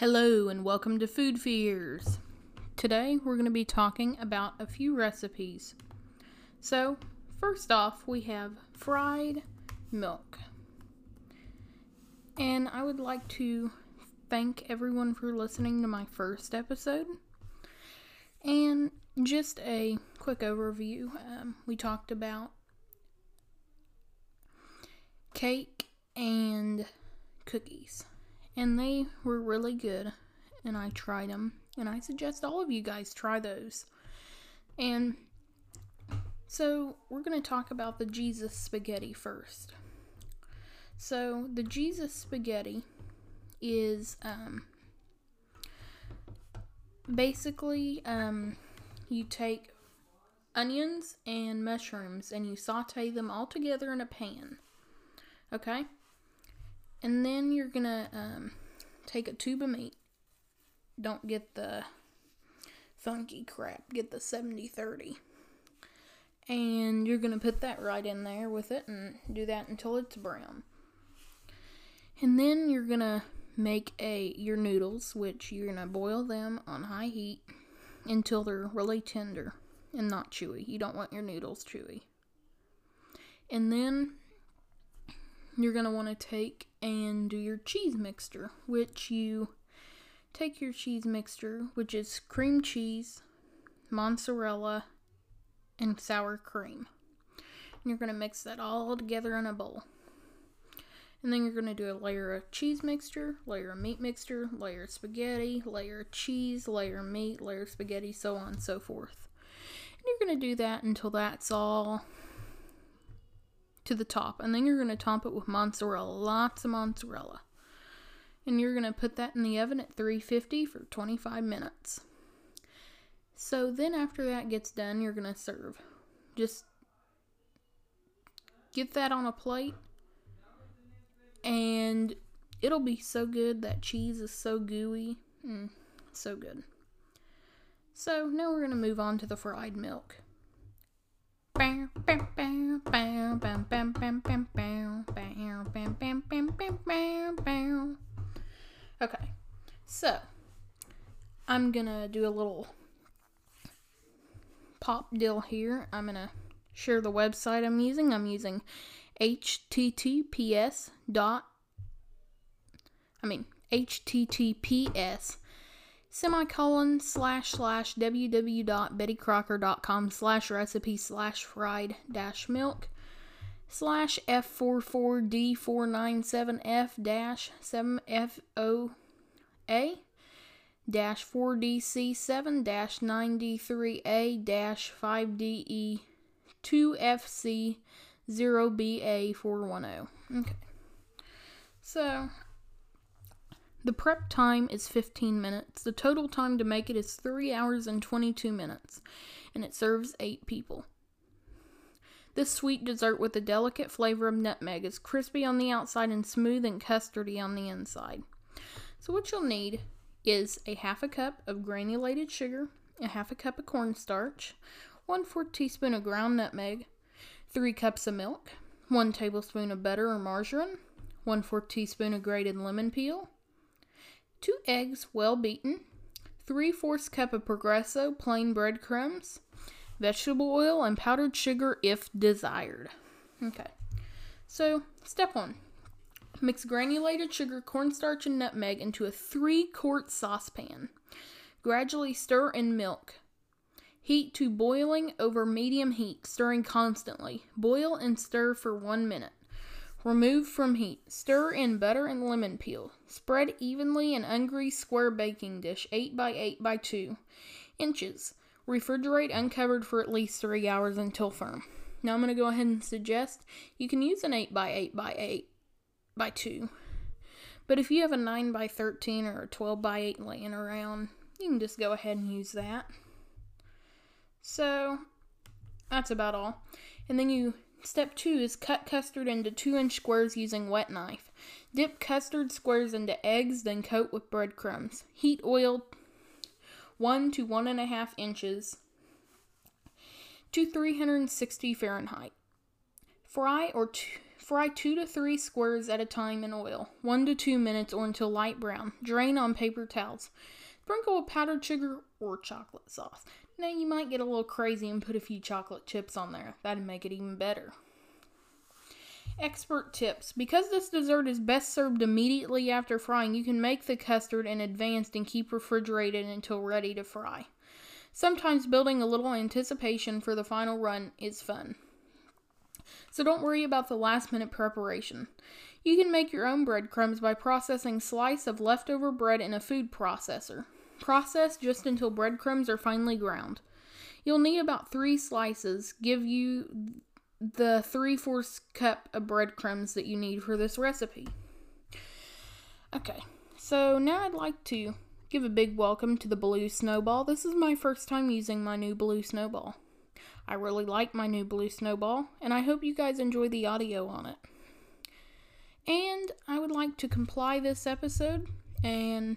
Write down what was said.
Hello and welcome to Food Fears. Today we're going to be talking about a few recipes. So, first off, we have fried milk. And I would like to thank everyone for listening to my first episode. And just a quick overview um, we talked about cake and cookies and they were really good and I tried them and I suggest all of you guys try those. And so we're going to talk about the Jesus spaghetti first. So the Jesus spaghetti is um, basically um, you take onions and mushrooms and you saute them all together in a pan. Okay? And then you're gonna um, take a tube of meat. Don't get the funky crap, get the 70 30. And you're gonna put that right in there with it and do that until it's brown. And then you're gonna make a your noodles, which you're gonna boil them on high heat until they're really tender and not chewy. You don't want your noodles chewy. And then you're going to want to take and do your cheese mixture, which you take your cheese mixture, which is cream cheese, mozzarella, and sour cream. And you're going to mix that all together in a bowl. And then you're going to do a layer of cheese mixture, layer of meat mixture, layer of spaghetti, layer of cheese, layer of meat, layer of spaghetti, so on and so forth. And you're going to do that until that's all to the top. And then you're going to top it with mozzarella, lots of mozzarella. And you're going to put that in the oven at 350 for 25 minutes. So then after that gets done, you're going to serve. Just get that on a plate and it'll be so good. That cheese is so gooey. Mm, so good. So now we're going to move on to the fried milk. Okay, so I'm gonna do a little pop deal here. I'm gonna share the website I'm using. I'm using https dot I mean https semicolon slash slash www.bettycrocker.com slash recipe slash fried dash milk slash F44D497F dash 7FOA dash 4DC7 dash 93A dash 5DE 2FC 0BA410. Okay. So, the prep time is 15 minutes. The total time to make it is 3 hours and 22 minutes, and it serves 8 people. This sweet dessert with a delicate flavor of nutmeg is crispy on the outside and smooth and custardy on the inside. So, what you'll need is a half a cup of granulated sugar, a half a cup of cornstarch, 1 4th teaspoon of ground nutmeg, 3 cups of milk, 1 tablespoon of butter or margarine, 1 4th teaspoon of grated lemon peel, 2 eggs well beaten, 3 fourths cup of Progresso plain breadcrumbs, vegetable oil, and powdered sugar if desired. Okay, so step one mix granulated sugar, cornstarch, and nutmeg into a 3 quart saucepan. Gradually stir in milk. Heat to boiling over medium heat, stirring constantly. Boil and stir for one minute. Remove from heat. Stir in butter and lemon peel. Spread evenly in ungreased square baking dish 8 by 8 by 2 inches. Refrigerate uncovered for at least 3 hours until firm. Now I'm going to go ahead and suggest you can use an 8 by 8 by 8 by 2. But if you have a 9 by 13 or a 12 by 8 laying around, you can just go ahead and use that. So that's about all. And then you Step 2 is cut custard into 2 inch squares using wet knife. Dip custard squares into eggs, then coat with breadcrumbs. Heat oil 1 to 1.5 inches to 360 Fahrenheit. Fry or t- Fry two to three squares at a time in oil, one to two minutes or until light brown. Drain on paper towels. Sprinkle with powdered sugar or chocolate sauce. Now you might get a little crazy and put a few chocolate chips on there. That'd make it even better. Expert tips. Because this dessert is best served immediately after frying, you can make the custard in advance and keep refrigerated until ready to fry. Sometimes building a little anticipation for the final run is fun. So don't worry about the last minute preparation. You can make your own breadcrumbs by processing slice of leftover bread in a food processor. Process just until breadcrumbs are finely ground. You'll need about three slices, give you the three fourths cup of breadcrumbs that you need for this recipe. Okay, so now I'd like to give a big welcome to the Blue Snowball. This is my first time using my new Blue Snowball. I really like my new Blue Snowball, and I hope you guys enjoy the audio on it. And I would like to comply this episode, and